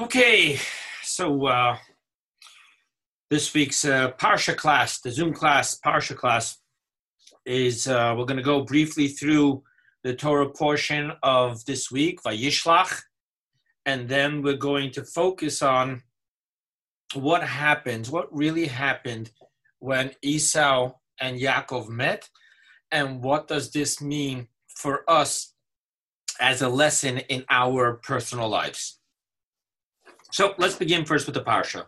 Okay, so uh, this week's uh, Parsha class, the Zoom class, Parsha class, is uh, we're going to go briefly through the Torah portion of this week, Vayishlach, and then we're going to focus on what happens, what really happened when Esau and Yaakov met, and what does this mean for us as a lesson in our personal lives. So let's begin first with the Parsha.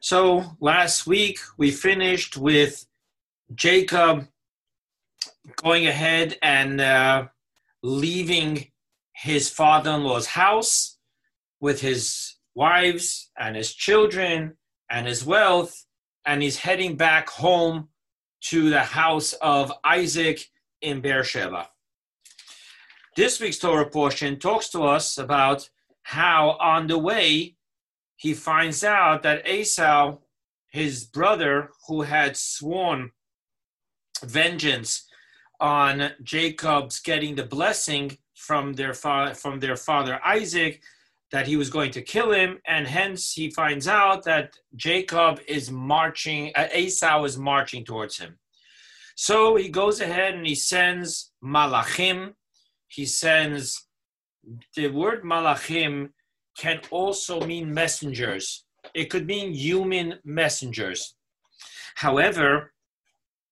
So last week we finished with Jacob going ahead and uh, leaving his father in law's house with his wives and his children and his wealth, and he's heading back home to the house of Isaac in Beersheba. This week's Torah portion talks to us about how on the way he finds out that Esau, his brother, who had sworn vengeance on Jacob's getting the blessing from their, fa- from their father Isaac, that he was going to kill him, and hence he finds out that Jacob is marching, uh, Esau is marching towards him. So he goes ahead and he sends malachim. He sends the word malachim can also mean messengers. It could mean human messengers. However,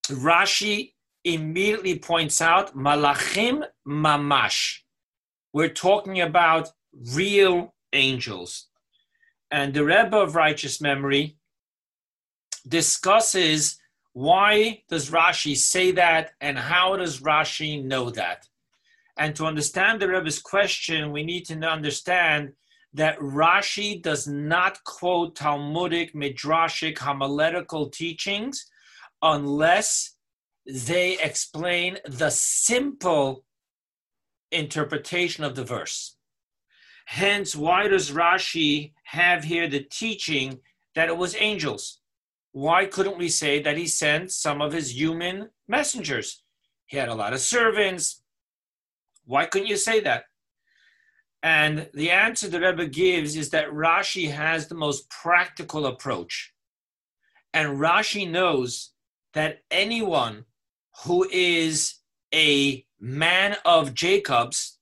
Rashi immediately points out malachim mamash. We're talking about real angels. And the Rebbe of Righteous Memory discusses why does Rashi say that and how does Rashi know that? And to understand the Rebbe's question, we need to understand that Rashi does not quote Talmudic, Midrashic, homiletical teachings unless they explain the simple interpretation of the verse. Hence, why does Rashi have here the teaching that it was angels? Why couldn't we say that he sent some of his human messengers? He had a lot of servants. Why couldn't you say that? And the answer the Rebbe gives is that Rashi has the most practical approach. And Rashi knows that anyone who is a man of Jacob's,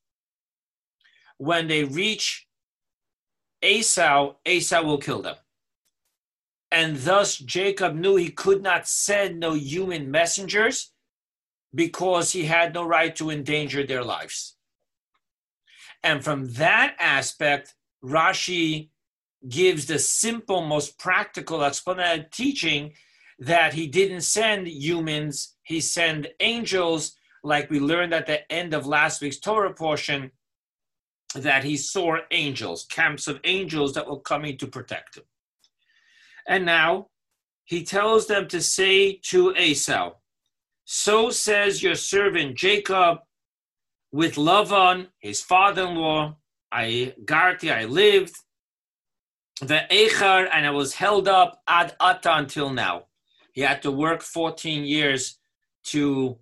when they reach Esau, Esau will kill them. And thus Jacob knew he could not send no human messengers because he had no right to endanger their lives. And from that aspect, Rashi gives the simple, most practical explanation teaching that he didn't send humans, he sent angels, like we learned at the end of last week's Torah portion, that he saw angels, camps of angels that were coming to protect him. And now he tells them to say to Esau, So says your servant Jacob, with Lavan, his father-in-law. I garti, I lived. The Echar, and I was held up ad ata until now. He had to work 14 years to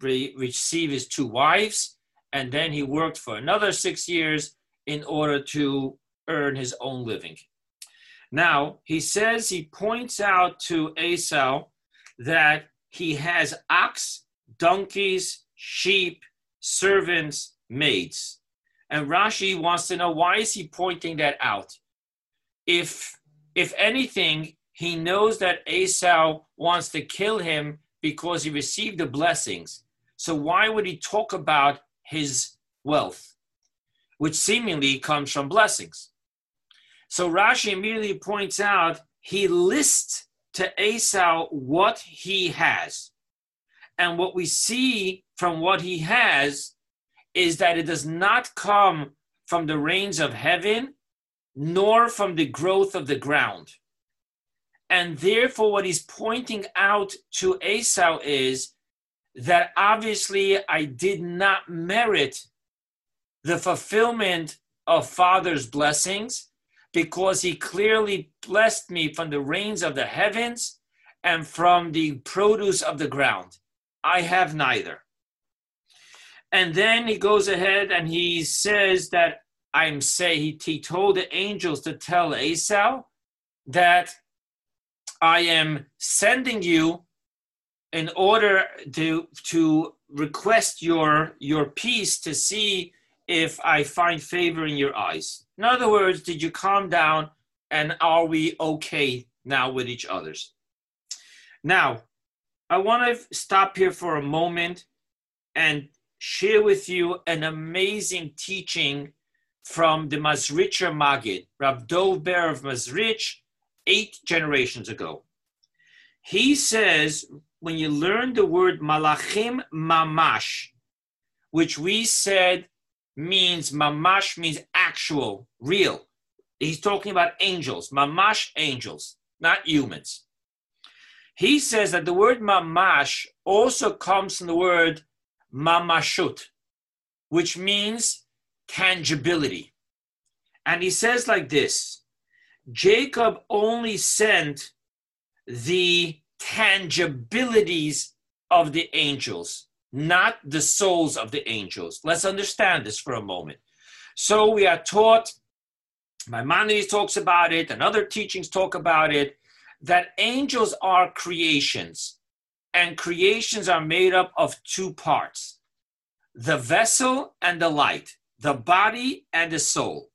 re- receive his two wives, and then he worked for another six years in order to earn his own living. Now, he says he points out to Esau that he has ox, donkeys, sheep, servants, maids. And Rashi wants to know why is he pointing that out? If if anything, he knows that Esau wants to kill him because he received the blessings. So why would he talk about his wealth, which seemingly comes from blessings? So Rashi immediately points out he lists to Esau what he has. And what we see from what he has is that it does not come from the rains of heaven, nor from the growth of the ground. And therefore, what he's pointing out to Esau is that obviously I did not merit the fulfillment of Father's blessings because he clearly blessed me from the rains of the heavens and from the produce of the ground. I have neither. And then he goes ahead and he says that I'm say he, he told the angels to tell Esau that I am sending you in order to to request your your peace to see if I find favor in your eyes. In other words, did you calm down and are we okay now with each other's? Now, I want to stop here for a moment and share with you an amazing teaching from the Mezritcher Magid, Rav Dov Ber of Mezritch, eight generations ago. He says, when you learn the word malachim mamash, which we said means mamash means actual, real. He's talking about angels, mamash angels, not humans. He says that the word mamash also comes from the word mamashut, which means tangibility. And he says like this Jacob only sent the tangibilities of the angels, not the souls of the angels. Let's understand this for a moment. So we are taught, Maimonides talks about it, and other teachings talk about it, that angels are creations, and creations are made up of two parts the vessel and the light, the body and the soul.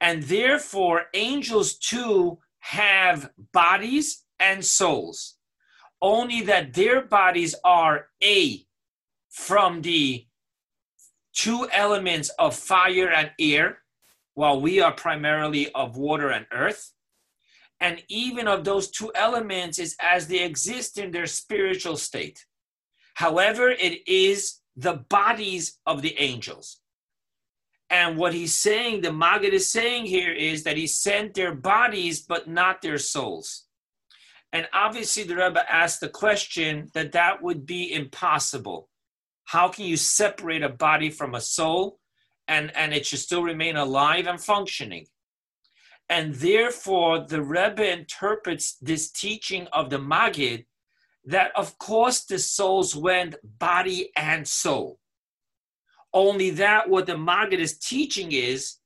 And therefore, angels too have bodies and souls, only that their bodies are A, from the two elements of fire and air, while we are primarily of water and earth. And even of those two elements is as they exist in their spiritual state. However, it is the bodies of the angels. And what he's saying, the Maggid is saying here is that he sent their bodies, but not their souls. And obviously, the Rebbe asked the question that that would be impossible. How can you separate a body from a soul and, and it should still remain alive and functioning? And therefore, the Rebbe interprets this teaching of the Maggid that, of course, the souls went body and soul. Only that what the Maggid is teaching is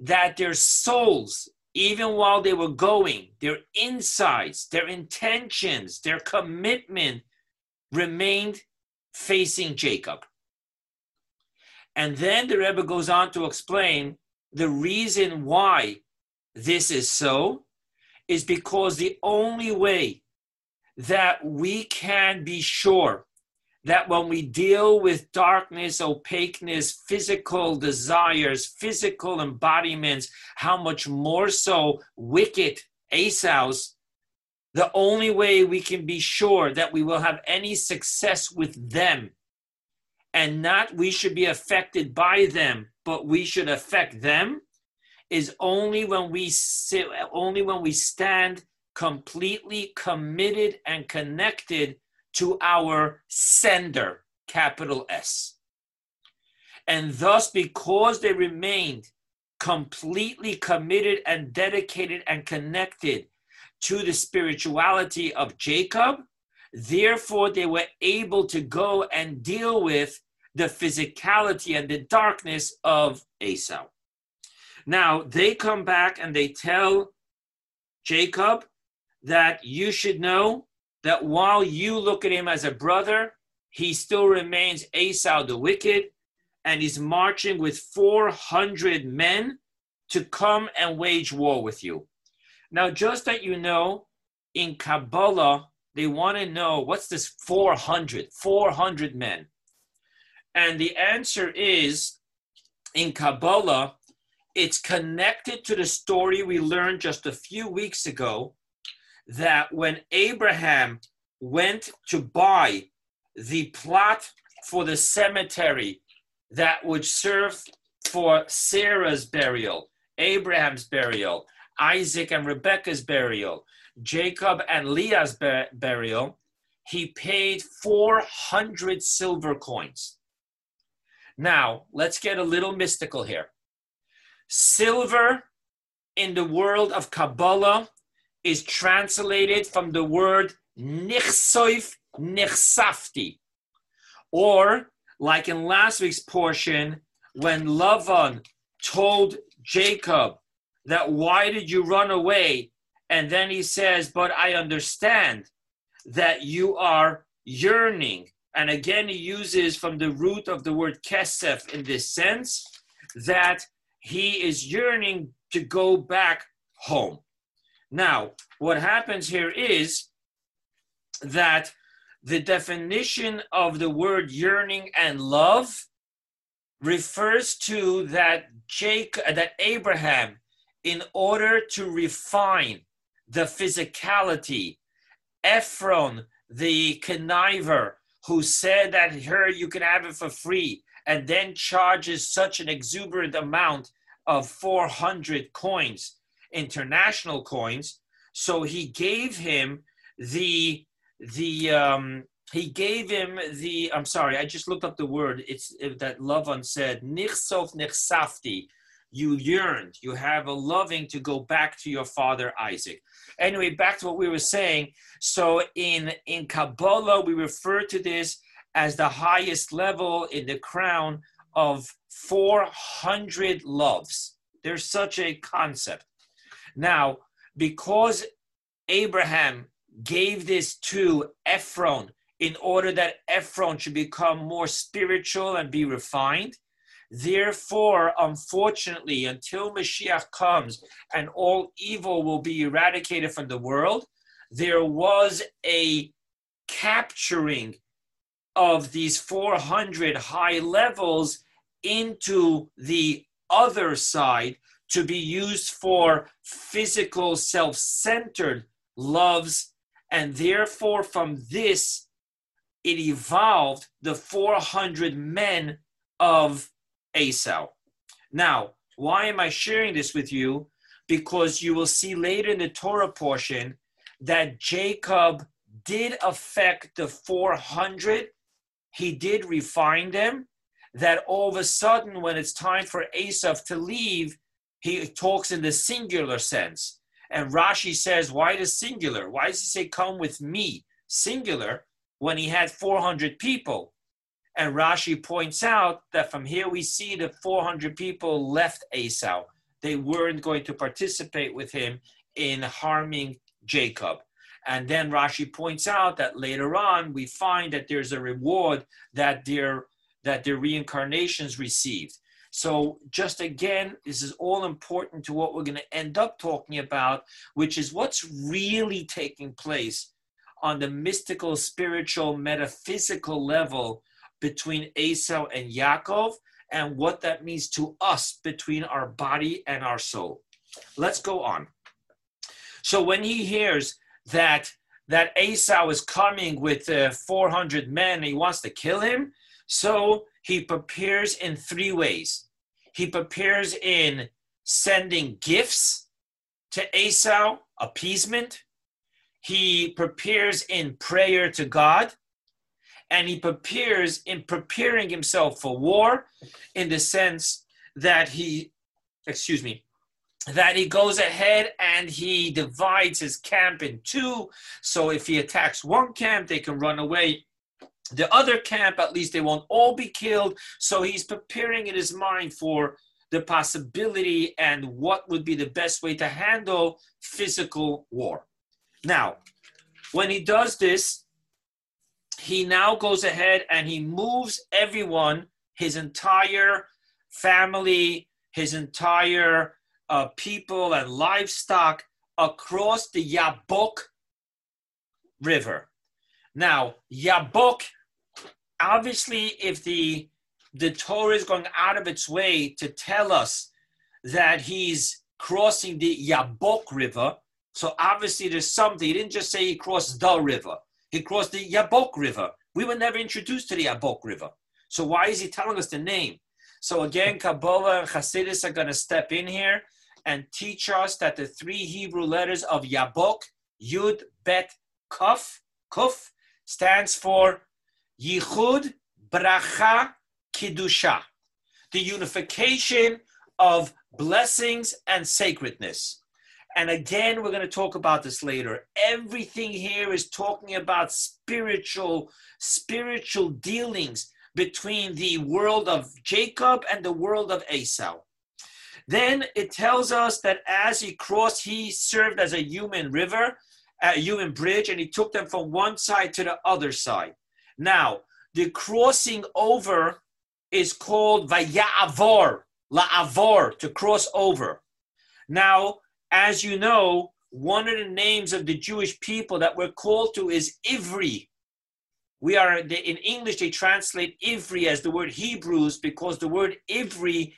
that their souls, even while they were going, their insides, their intentions, their commitment remained facing Jacob. And then the Rebbe goes on to explain the reason why this is so is because the only way that we can be sure that when we deal with darkness, opaqueness, physical desires, physical embodiments, how much more so wicked Esau's, the only way we can be sure that we will have any success with them and not we should be affected by them, but we should affect them is only when we sit, only when we stand completely committed and connected to our sender, capital S. And thus, because they remained completely committed and dedicated and connected to the spirituality of Jacob, therefore they were able to go and deal with the physicality and the darkness of Esau. Now they come back and they tell Jacob that you should know that while you look at him as a brother, he still remains Esau the wicked, and he's marching with 400 men to come and wage war with you. Now, just that you know, in Kabbalah, they want to know what's this 400, 400 men. And the answer is in Kabbalah, it's connected to the story we learned just a few weeks ago that when Abraham went to buy the plot for the cemetery that would serve for Sarah's burial, Abraham's burial, Isaac and Rebekah's burial, Jacob and Leah's burial, he paid 400 silver coins. Now, let's get a little mystical here. Silver in the world of Kabbalah is translated from the word nichsoif nichsafti, or like in last week's portion, when Lavan told Jacob that why did you run away? And then he says, but I understand that you are yearning. And again, he uses from the root of the word kesef in this sense that he is yearning to go back home. Now, what happens here is that the definition of the word yearning and love refers to that Jake uh, that Abraham in order to refine the physicality Ephron the conniver who said that here you can have it for free and then charges such an exuberant amount of 400 coins international coins. So he gave him the the um, he gave him the i'm sorry i just looked up the word. It's that Lavan said nichsof nichsafti you yearned you have a loving to go back to your father isaac. Anyway back to what we were saying. So in in kabbalah we refer to this as the highest level in the crown of 400 loves there's such a concept now because abraham gave this to ephron in order that Ephron should become more spiritual and be refined. Therefore, unfortunately, until Mashiach comes and all evil will be eradicated from the world, there was a capturing of these 400 high levels into the other side to be used for physical, self centered loves. And therefore, from this, it evolved the 400 men of Esau. Now, why am I sharing this with you? Because you will see later in the Torah portion that Jacob did affect the 400, he did refine them. That all of a sudden, when it's time for Esau to leave, he talks in the singular sense. And Rashi says, Why the singular? Why does he say, Come with me? Singular when he had 400 people. And Rashi points out that from here we see the 400 people left Esau. They weren't going to participate with him in harming Jacob. And then Rashi points out that later on we find that there's a reward that their that their reincarnations received. So just again, this is all important to what we're going to end up talking about, which is what's really taking place on the mystical, spiritual, metaphysical level between Esau and Yaakov and what that means to us between our body and our soul. Let's go on. So when he hears that that Esau is coming with uh, 400 men, he wants to kill him, so he prepares in three ways. He prepares in sending gifts to Esau, appeasement. He prepares in prayer to God, and he prepares in preparing himself for war in the sense that he, excuse me, that he goes ahead and he divides his camp in two. So if he attacks one camp, they can run away. The other camp, at least they won't all be killed. So he's preparing in his mind for the possibility and what would be the best way to handle physical war. Now, when he does this, he now goes ahead and he moves everyone, his entire family, his entire uh, people and livestock across the Yabok River. Now, Yabok, obviously, if the the Torah is going out of its way to tell us that he's crossing the Yabok River, so obviously there's something. He didn't just say he crossed the river. He crossed the Yabok River. We were never introduced to the Yabok River. So why is he telling us the name? So again, Kabbalah and Hasidus are going to step in here and teach us that the three Hebrew letters of Yabok, Yud, Bet, Kuf, Kuf, stands for Yichud, Bracha, Kiddusha, the unification of blessings and sacredness. And again, we're going to talk about this later. Everything here is talking about spiritual, spiritual dealings between the world of Jacob and the world of Esau. Then it tells us that as he crossed, he served as a human river, a human bridge, and he took them from one side to the other side. Now, the crossing over is called vayavor, la'avor, to cross over. Now, as you know, one of the names of the Jewish people that we're called to is Ivri. We are in English they translate Ivri as the word Hebrews because the word Ivri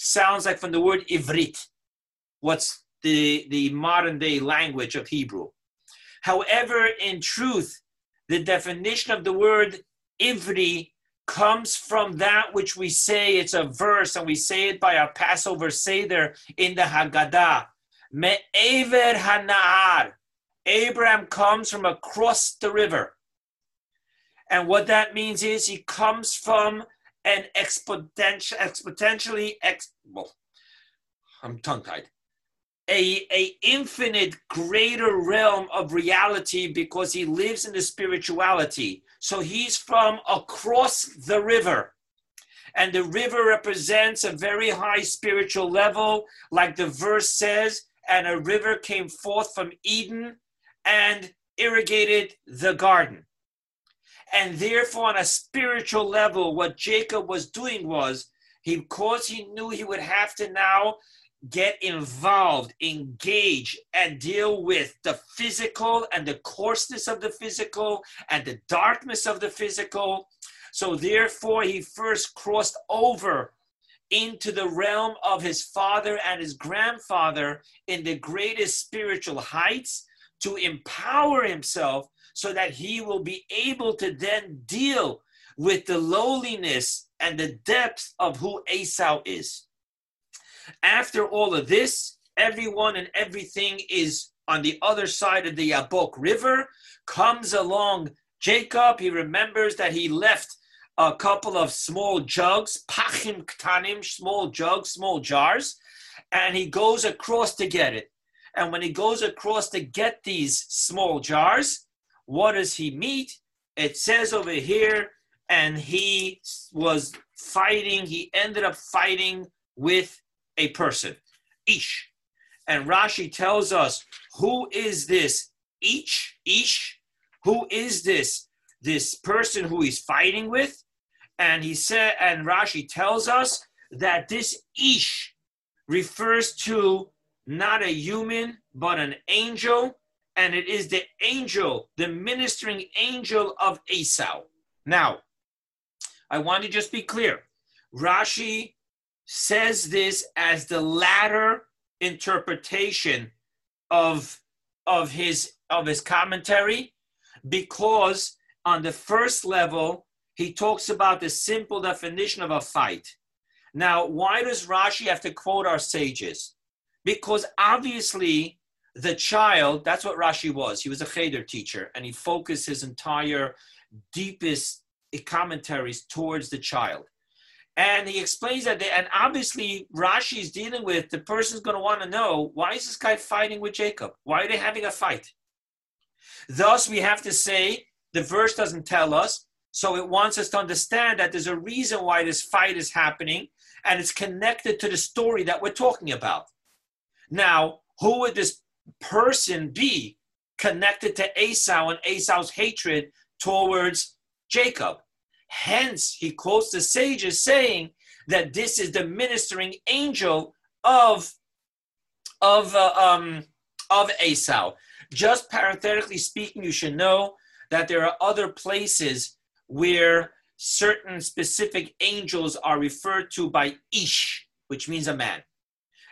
sounds like from the word Ivrit, what's the, the modern day language of Hebrew. However, in truth, the definition of the word Ivri comes from that which we say it's a verse, and we say it by our Passover Seder in the Haggadah. Me'ever hana'ar. Abraham comes from across the river. And what that means is he comes from an exponential, exponentially, ex, well, I'm tongue tied, a, a infinite greater realm of reality because he lives in the spirituality. So he's from across the river. And the river represents a very high spiritual level, like the verse says, and a river came forth from Eden and irrigated the garden. And therefore, on a spiritual level, what Jacob was doing was, he, because he knew he would have to now get involved, engage, and deal with the physical and the coarseness of the physical and the darkness of the physical. So, therefore, he first crossed over into the realm of his father and his grandfather in the greatest spiritual heights to empower himself so that he will be able to then deal with the lowliness and the depth of who Esau is. After all of this, everyone and everything is on the other side of the Yabok River, comes along Jacob. He remembers that he left a couple of small jugs, pachim ktanim, small jugs, small jars, and he goes across to get it. And when he goes across to get these small jars, what does he meet? It says over here, and he was fighting, he ended up fighting with a person, Ish. And Rashi tells us, who is this Ish? Ish? Who is this? This person who he's fighting with? And he said, and Rashi tells us that this Ish refers to not a human, but an angel and it is the angel, the ministering angel of Esau. Now, I want to just be clear. Rashi says this as the latter interpretation of, of, his, of his commentary because on the first level, he talks about the simple definition of a fight. Now, why does Rashi have to quote our sages? Because obviously, the child, that's what Rashi was. He was a cheder teacher, and he focused his entire deepest commentaries towards the child. And he explains that, they, and obviously Rashi is dealing with the person's going to want to know why is this guy fighting with Jacob? Why are they having a fight? Thus, we have to say the verse doesn't tell us, so it wants us to understand that there's a reason why this fight is happening, and it's connected to the story that we're talking about. Now, who would this person be connected to Esau and Esau's hatred towards Jacob. Hence, he quotes the sages saying that this is the ministering angel of of uh, um, of Esau. Just parenthetically speaking, you should know that there are other places where certain specific angels are referred to by Ish, which means a man.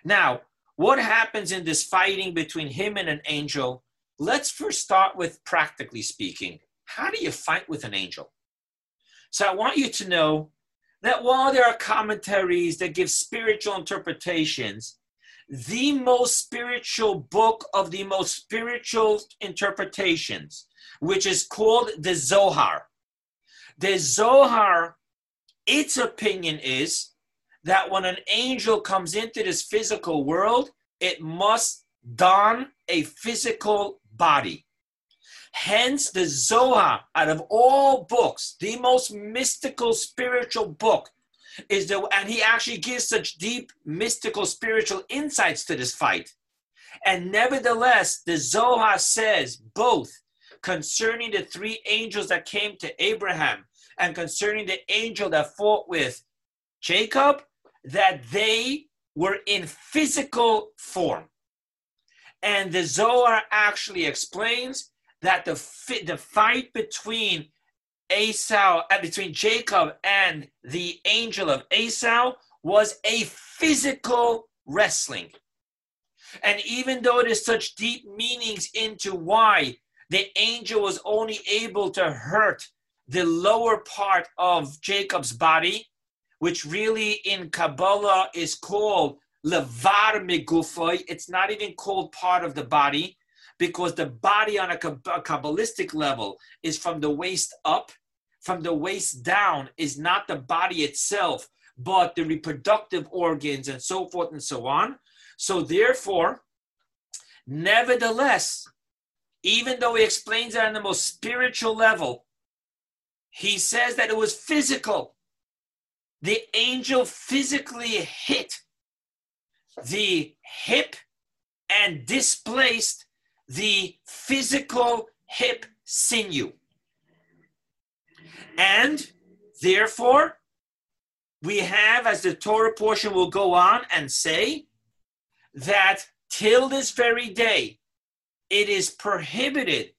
Now, what happens in this fighting between him and an angel? Let's first start with practically speaking. How do you fight with an angel? So I want you to know that while there are commentaries that give spiritual interpretations, the most spiritual book of the most spiritual interpretations, which is called the Zohar. The Zohar, its opinion is that when an angel comes into this physical world, it must don a physical body. Hence, the Zohar, out of all books, the most mystical spiritual book, is the and he actually gives such deep mystical spiritual insights to this fight. And nevertheless, the Zohar says both concerning the three angels that came to Abraham and concerning the angel that fought with Jacob, that they were in physical form. And the Zohar actually explains that the, the fight between Esau, uh, between Jacob and the angel of Esau was a physical wrestling. And even though there's such deep meanings into why the angel was only able to hurt the lower part of Jacob's body, which really in Kabbalah is called levar megufoi. It's not even called part of the body because the body on a Kabbalistic level is from the waist up. From the waist down is not the body itself, but the reproductive organs and so forth and so on. So, therefore, nevertheless, even though he explains that on the most spiritual level, he says that it was physical. The angel physically hit the hip and displaced the physical hip sinew. And therefore, we have, as the Torah portion will go on and say, that till this very day, it is prohibited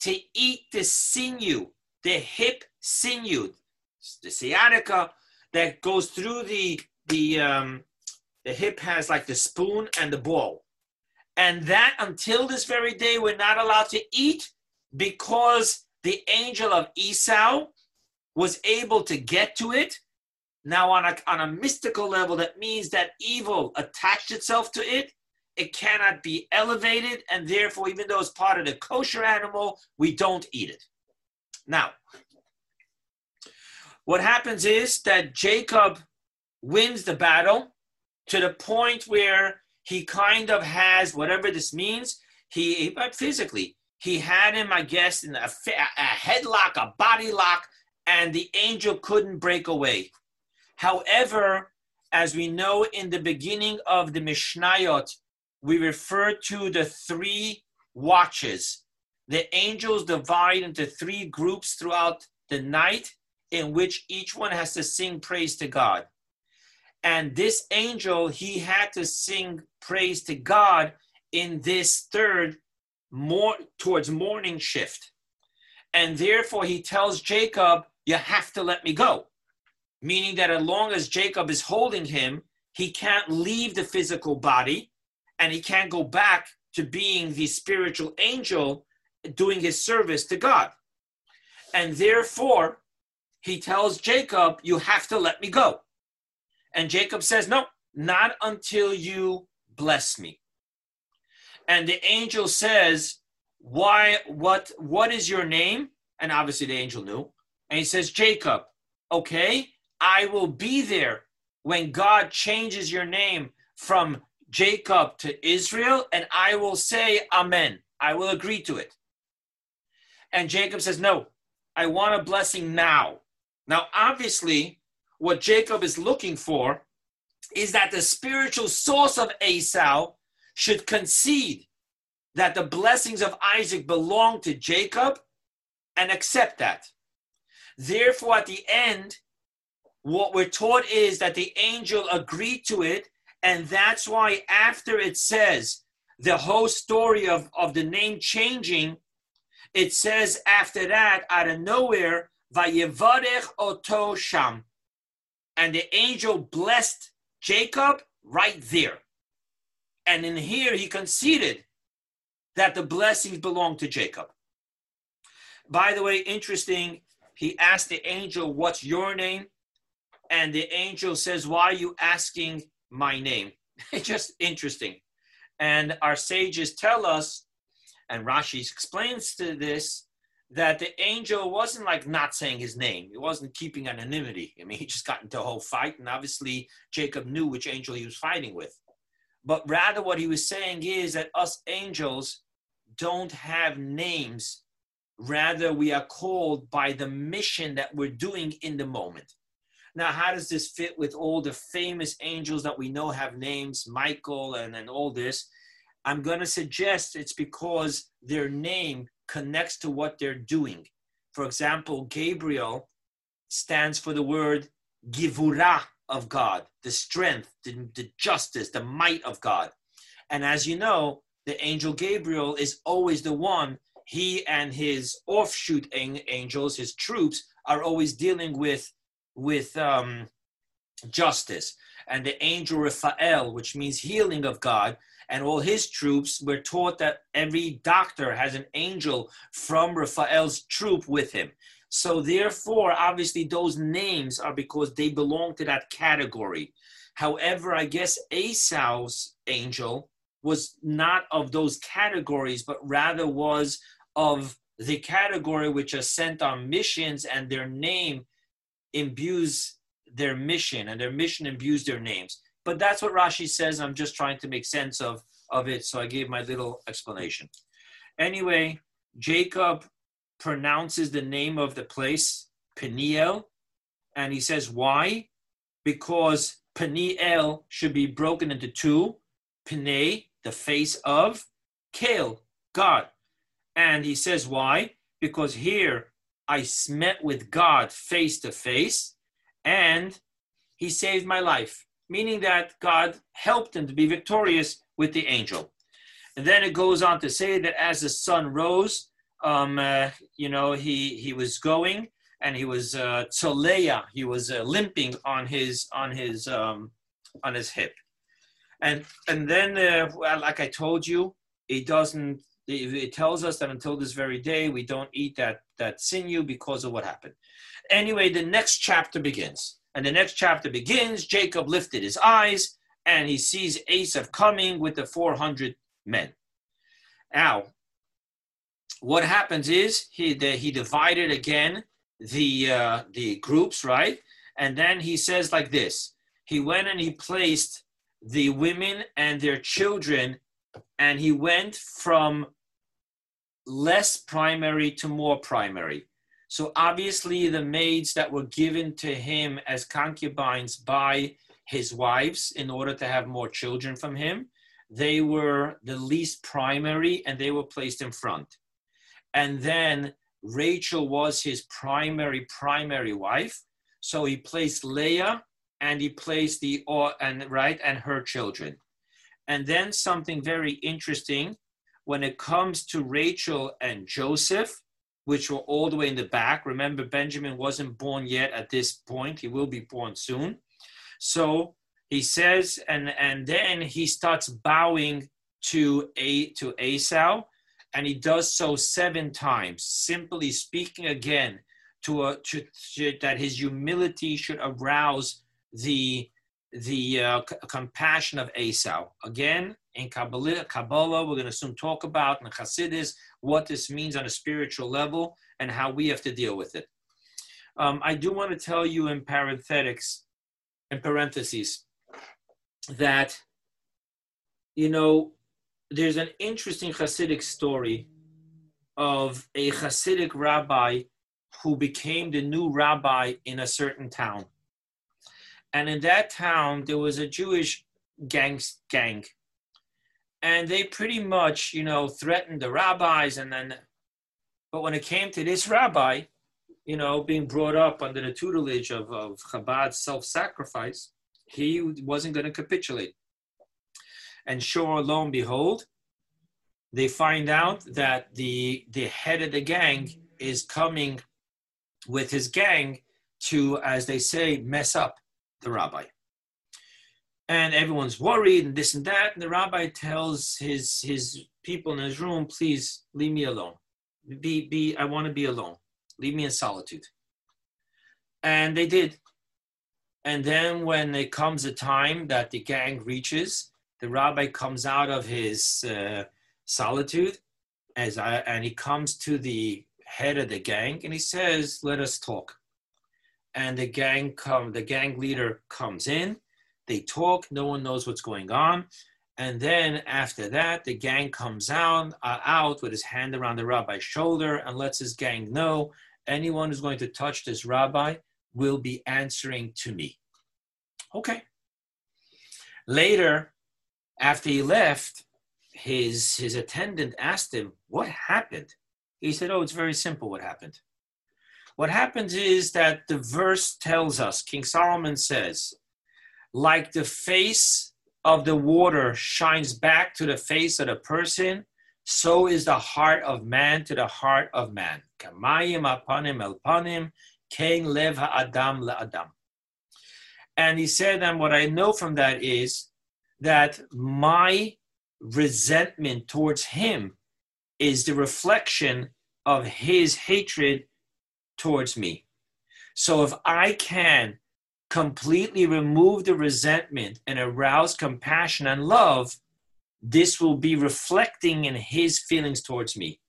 to eat the sinew, the hip sinew, the sciatica that goes through the the um, the hip has like the spoon and the ball, and that until this very day we're not allowed to eat because the angel of Esau was able to get to it. Now, on a, on a mystical level, that means that evil attached itself to it it cannot be elevated, and therefore, even though it's part of the kosher animal, we don't eat it. Now, what happens is that Jacob wins the battle to the point where he kind of has whatever this means. He, physically, he had him, I guess, in a, a headlock, a body lock, and the angel couldn't break away. However, as we know in the beginning of the Mishnayot, we refer to the three watches. The angels divide into three groups throughout the night, in which each one has to sing praise to God. And this angel, he had to sing praise to God in this third, more towards morning shift. And therefore, he tells Jacob, You have to let me go. Meaning that as long as Jacob is holding him, he can't leave the physical body and he can't go back to being the spiritual angel doing his service to God. And therefore, he tells Jacob, You have to let me go. And Jacob says, No, not until you bless me. And the angel says, Why, what, what is your name? And obviously the angel knew. And he says, Jacob, okay, I will be there when God changes your name from Jacob to Israel, and I will say Amen. I will agree to it. And Jacob says, No, I want a blessing now. Now, obviously, what Jacob is looking for is that the spiritual source of Esau should concede that the blessings of Isaac belong to Jacob and accept that. Therefore, at the end, what we're taught is that the angel agreed to it and that's why after it says the whole story of, of the name changing, it says after that, out of nowhere, Vayevarech Oto Sham. And the angel blessed Jacob right there. And in here, he conceded that the blessings belong to Jacob. By the way, interesting, he asked the angel, What's your name? And the angel says, Why are you asking my name. Just interesting. And our sages tell us, and Rashi explains to this, that the angel wasn't like not saying his name. He wasn't keeping anonymity. I mean, he just got into a whole fight, and obviously Jacob knew which angel he was fighting with. But rather, what he was saying is that us angels don't have names. Rather, we are called by the mission that we're doing in the moment. Now, how does this fit with all the famous angels that we know have names, Michael and, and all this? I'm going to suggest it's because their name connects to what they're doing. For example, Gabriel stands for the word givura of God, the strength, the, the justice, the might of God. And as you know, the angel Gabriel is always the one, he and his offshoot angels, his troops, are always dealing with, with um, justice. And the angel Raphael, which means healing of God, and all his troops were taught that every doctor has an angel from Raphael's troop with him. So therefore, obviously, those names are because they belong to that category. However, I guess Esau's angel was not of those categories, but rather was of the category which are sent on missions, and their name imbues their mission, and their mission imbues their names. But that's what Rashi says. I'm just trying to make sense of, of it, so I gave my little explanation. Anyway, Jacob pronounces the name of the place, Peniel, and he says, Why? Because Peniel should be broken into two Pene, the face of, Kale, God. And he says, Why? Because here I met with God face to face, and he saved my life, meaning that God helped him to be victorious with the angel. And then it goes on to say that as the sun rose, um, uh, you know, he he was going and he was uh, tzoleya, he was uh, limping on his on his um, on his hip, and and then uh, well, like I told you, it doesn't. It, it tells us that until this very day, we don't eat that that sinew because of what happened. Anyway, the next chapter begins, and the next chapter begins. Jacob lifted his eyes and he sees Esav coming with the four hundred men. Now, what happens is he the, he divided again the uh, the groups, right? And then he says like this: he went and he placed the women and their children, and he went from less primary to more primary. So obviously, the maids that were given to him as concubines by his wives in order to have more children from him, they were the least primary and they were placed in front and then Rachel was his primary primary wife. So he placed Leah and he placed the or and right and her children. And then something very interesting when it comes to Rachel and Joseph, which were all the way in the back. Remember, Benjamin wasn't born yet at this point. He will be born soon. So he says, and and then he starts bowing to a to Esau and he does so seven times, simply speaking again to, a, to, to that his humility should arouse the the uh, c- compassion of Esau. Again, in Kabbalah, Kabbalah, we're going to soon talk about in Hasidus what this means on a spiritual level and how we have to deal with it. Um, I do want to tell you in parenthetics, in parentheses, that you know there's an interesting Hasidic story of a Hasidic rabbi who became the new rabbi in a certain town. And in that town, there was a Jewish gang, gang. And they pretty much, you know, threatened the rabbis. And then, but when it came to this rabbi, you know, being brought up under the tutelage of, of Chabad's self sacrifice, he wasn't going to capitulate. And sure, lo and behold, they find out that the the head of the gang is coming with his gang to, as they say, mess up the rabbi. And everyone's worried and this and that. And the rabbi tells his his people in his room, please leave me alone. Be be I want to be alone. Leave me in solitude. And they did. And then when it comes a time that the gang reaches, the rabbi comes out of his uh, solitude, as I, and he comes to the head of the gang and he says, "Let us talk." And the gang come, the gang leader comes in. They talk. No one knows what's going on. And then after that, the gang comes out, uh, out with his hand around the rabbi's shoulder and lets his gang know anyone who's going to touch this rabbi will be answering to me. Okay. Later, after he left, his, his attendant asked him, What happened? He said, Oh, it's very simple what happened. What happens is that the verse tells us, King Solomon says, like the face of the water shines back to the face of the person, so is the heart of man to the heart of man. Kamayim apanim elpanim, lev. And he said, and what I know from that is that my resentment towards him is the reflection of his hatred towards me. So if I can completely remove the resentment and arouse compassion and love, this will be reflecting in his feelings towards me.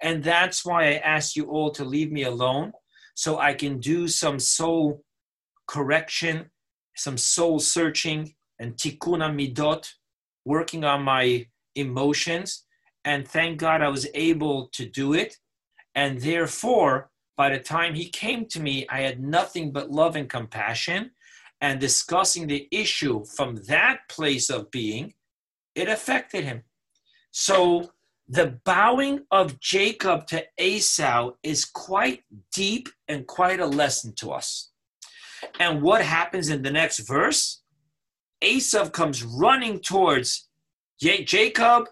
And that's why I ask you all to leave me alone so I can do some soul correction, some soul searching, and tikkun midot, working on my emotions. And thank God I was able to do it. And therefore, by the time he came to me, I had nothing but love and compassion. And discussing the issue from that place of being, it affected him. So the bowing of Jacob to Esau is quite deep and quite a lesson to us. And what happens in the next verse? Esau comes running towards Jacob,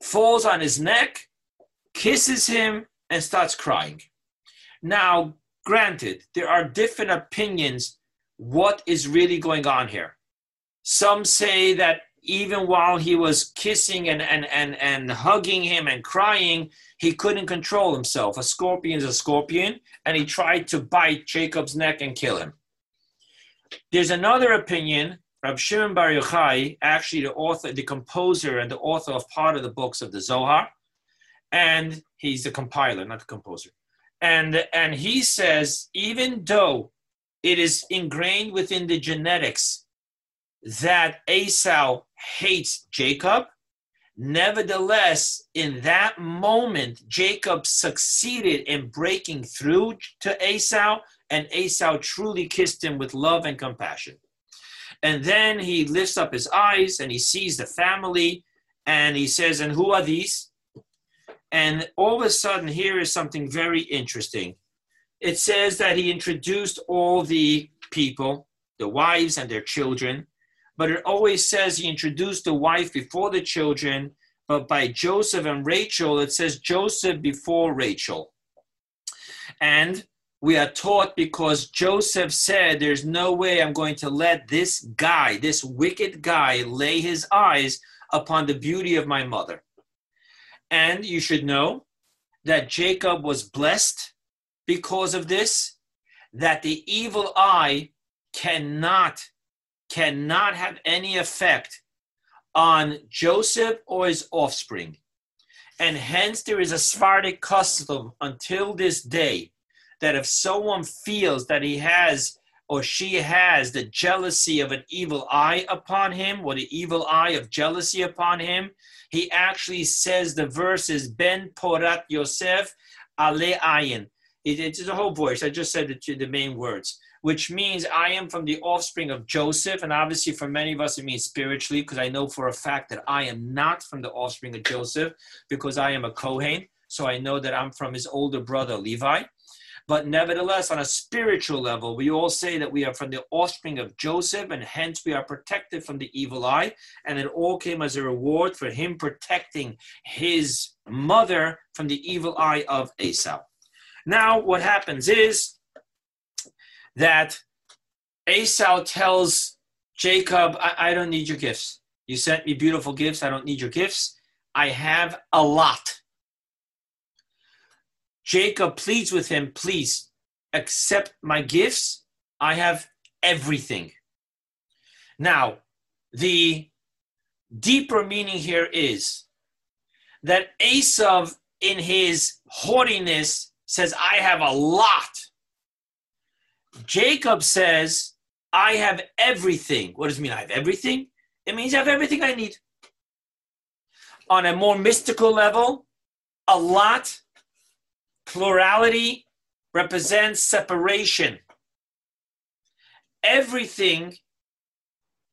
falls on his neck, kisses him, and starts crying. Now, granted, there are different opinions what is really going on here. Some say that even while he was kissing and, and, and, and hugging him and crying, he couldn't control himself. A scorpion is a scorpion, and he tried to bite Jacob's neck and kill him. There's another opinion. Rab Shimon Bar Yochai, actually the author, the composer, and the author of part of the books of the Zohar, and he's the compiler, not the composer. And, and he says, even though it is ingrained within the genetics that Esau hates Jacob, nevertheless, in that moment, Jacob succeeded in breaking through to Esau, and Esau truly kissed him with love and compassion. And then he lifts up his eyes and he sees the family and he says, And who are these? And all of a sudden, here is something very interesting. It says that he introduced all the people, the wives and their children, but it always says he introduced the wife before the children. But by Joseph and Rachel, it says Joseph before Rachel. And we are taught because Joseph said, There's no way I'm going to let this guy, this wicked guy, lay his eyes upon the beauty of my mother. And you should know that Jacob was blessed because of this, that the evil eye cannot cannot have any effect on Joseph or his offspring. And hence there is a Sephardic custom until this day that if someone feels that he has or she has the jealousy of an evil eye upon him or the evil eye of jealousy upon him, he actually says the verse is Ben Porat Yosef Ale Ayin. it's a whole voice. I just said the, the main words, which means I am from the offspring of Joseph. And obviously, for many of us, it means spiritually, because I know for a fact that I am not from the offspring of Joseph, because I am a Kohen. So I know that I'm from his older brother, Levi. But nevertheless, on a spiritual level, we all say that we are from the offspring of Joseph, and hence we are protected from the evil eye. And it all came as a reward for him protecting his mother from the evil eye of Esau. Now, what happens is that Esau tells Jacob, I, I don't need your gifts. You sent me beautiful gifts. I don't need your gifts. I have a lot. Jacob pleads with him, please accept my gifts. I have everything. Now, the deeper meaning here is that Esau, in his haughtiness, says, I have a lot. Jacob says, I have everything. What does it mean, I have everything? It means I have everything I need. On a more mystical level, a lot Plurality represents separation. everything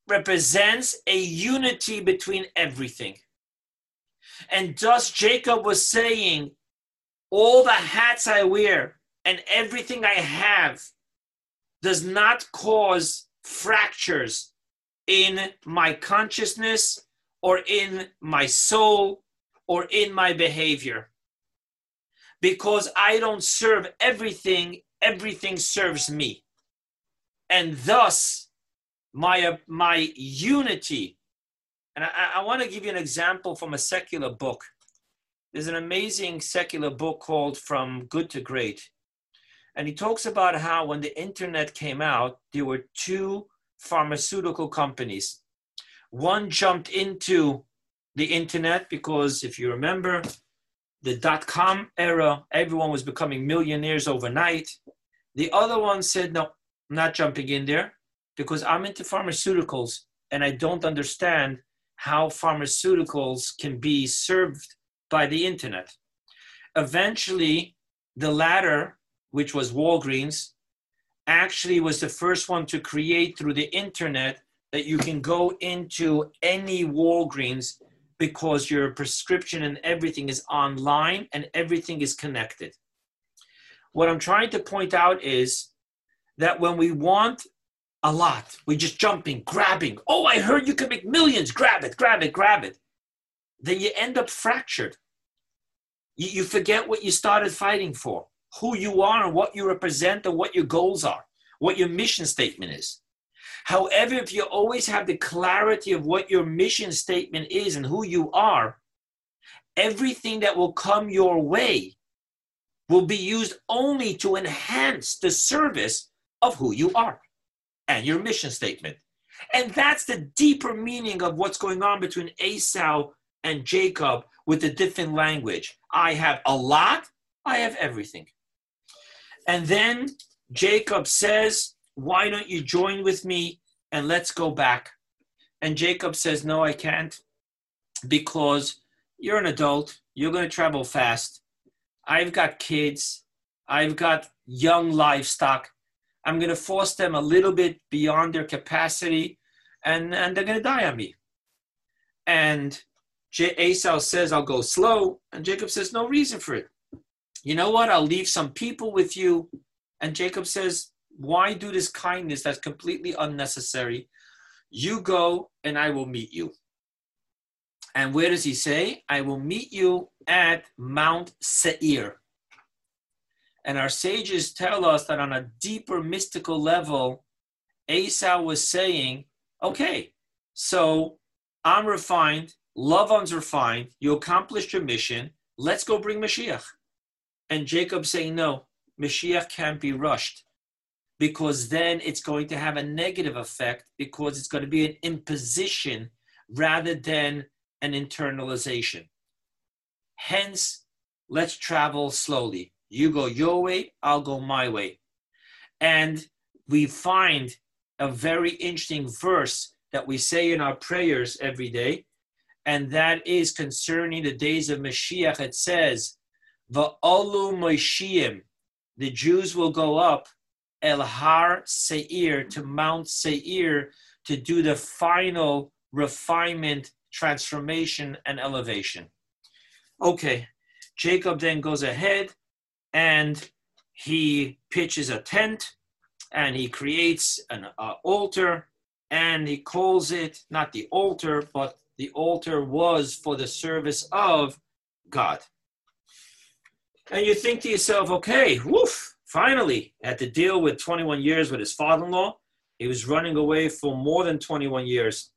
represents a unity between everything. And thus Jacob was saying, all the hats I wear and everything I have does not cause fractures in my consciousness or in my soul or in my behavior. Because I don't serve everything, everything serves me. And thus, my, uh, my unity. And I, I want to give you an example from a secular book. There's an amazing secular book called From Good to Great. And he talks about how when the internet came out, there were two pharmaceutical companies. One jumped into the internet because, if you remember, the dot com era, everyone was becoming millionaires overnight. The other one said, No, I'm not jumping in there because I'm into pharmaceuticals and I don't understand how pharmaceuticals can be served by the internet. Eventually, the latter, which was Walgreens, actually was the first one to create through the internet that you can go into any Walgreens because your prescription and everything is online and everything is connected. What I'm trying to point out is that when we want a lot, we're just jumping, grabbing. Oh, I heard you can make millions. Grab it, grab it, grab it then you end up fractured. You, you forget what you started fighting for, who you are and what you represent and what your goals are, what your mission statement is. However, if you always have the clarity of what your mission statement is and who you are, everything that will come your way will be used only to enhance the service of who you are and your mission statement. And that's the deeper meaning of what's going on between Esau and Jacob with the different language. I have a lot, I have everything. And then Jacob says, Why don't you join with me and let's go back? And Jacob says, No, I can't because you're an adult, you're going to travel fast. I've got kids, I've got young livestock. I'm going to force them a little bit beyond their capacity and, and they're going to die on me. And Esau says, I'll go slow. And Jacob says, No reason for it. You know what? I'll leave some people with you. And Jacob says, Why do this kindness that's completely unnecessary? You go and I will meet you. And where does he say? I will meet you at Mount Seir. And our sages tell us that on a deeper mystical level, Esau was saying, okay, so I'm refined, loved ones are fine, you accomplished your mission, let's go bring Mashiach. And Jacob saying, no, Mashiach can't be rushed because then it's going to have a negative effect because it's going to be an imposition rather than an internalization. Hence, let's travel slowly. You go your way, I'll go my way. And we find a very interesting verse that we say in our prayers every day and that is concerning the days of Mashiach. It says, Va'olu Moshiim, the Jews will go up El Har Seir to Mount Seir to do the final refinement, transformation, and elevation. Okay, Jacob then goes ahead and he pitches a tent and he creates an uh, altar and he calls it not the altar but the altar was for the service of God. And you think to yourself, okay, woof, finally, had to deal with 21 years with his father in law. He was running away for more than 21 years,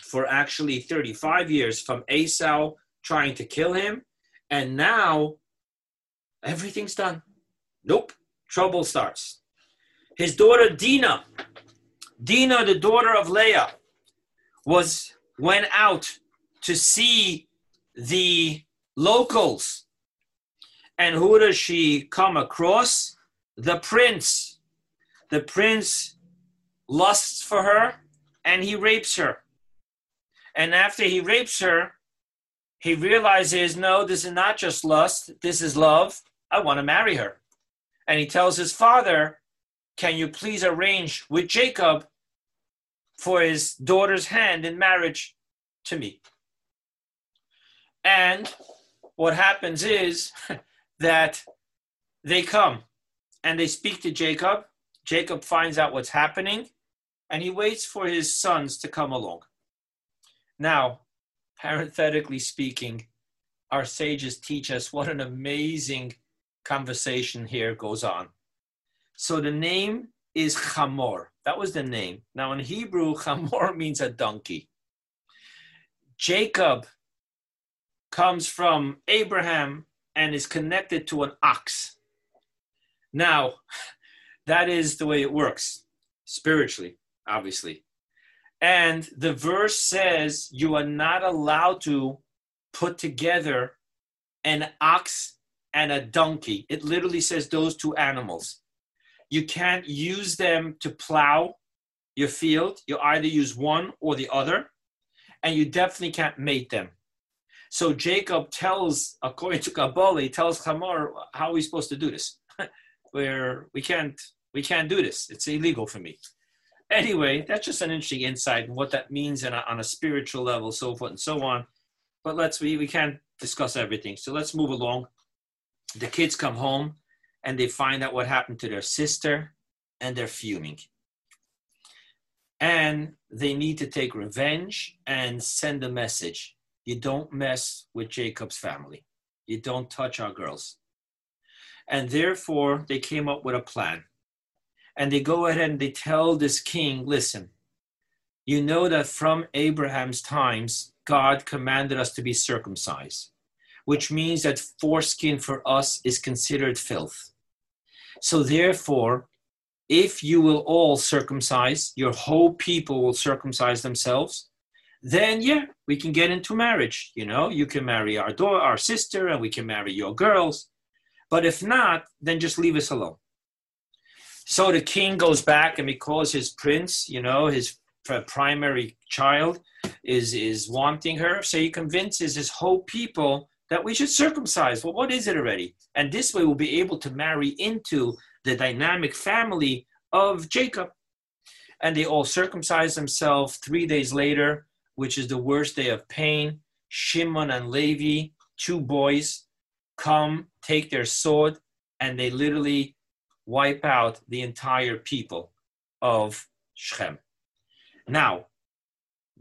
for actually 35 years from Esau trying to kill him. And now everything's done. Nope, trouble starts. His daughter Dina, Dina, the daughter of Leah, was went out to see the locals. And who does she come across? The prince. The prince lusts for her and he rapes her. And after he rapes her, he realizes no, this is not just lust, this is love. I want to marry her. And he tells his father can you please arrange with Jacob for his daughter's hand in marriage to me? And what happens is that they come and they speak to Jacob. Jacob finds out what's happening and he waits for his sons to come along. Now, parenthetically speaking, our sages teach us what an amazing conversation here goes on. So the name is Chamor. That was the name. Now in Hebrew, Chamor means a donkey. Jacob comes from Abraham and is connected to an ox. Now, that is the way it works spiritually, obviously. And the verse says you are not allowed to put together an ox and a donkey. It literally says those two animals. You can't use them to plow your field. You either use one or the other, and you definitely can't mate them. So Jacob tells, according to Kabbalah, he tells Hamor, how we supposed to do this? Where we can't, we can't do this. It's illegal for me. Anyway, that's just an interesting insight and what that means a, on a spiritual level, so forth and so on. But let's we, we can't discuss everything. So let's move along. The kids come home and they find out what happened to their sister and they're fuming. And they need to take revenge and send a message. You don't mess with Jacob's family. You don't touch our girls. And therefore, they came up with a plan. And they go ahead and they tell this king, listen, you know that from Abraham's times, God commanded us to be circumcised, which means that foreskin for us is considered filth. So, therefore, if you will all circumcise, your whole people will circumcise themselves, then yeah, we can get into marriage. You know, you can marry our daughter, our sister, and we can marry your girls. But if not, then just leave us alone. So the king goes back and he calls his prince, you know, his primary child is is wanting her so he convinces his whole people that we should circumcise well what is it already and this way we'll be able to marry into the dynamic family of jacob and they all circumcise themselves three days later which is the worst day of pain shimon and levi two boys come take their sword and they literally wipe out the entire people of shechem now,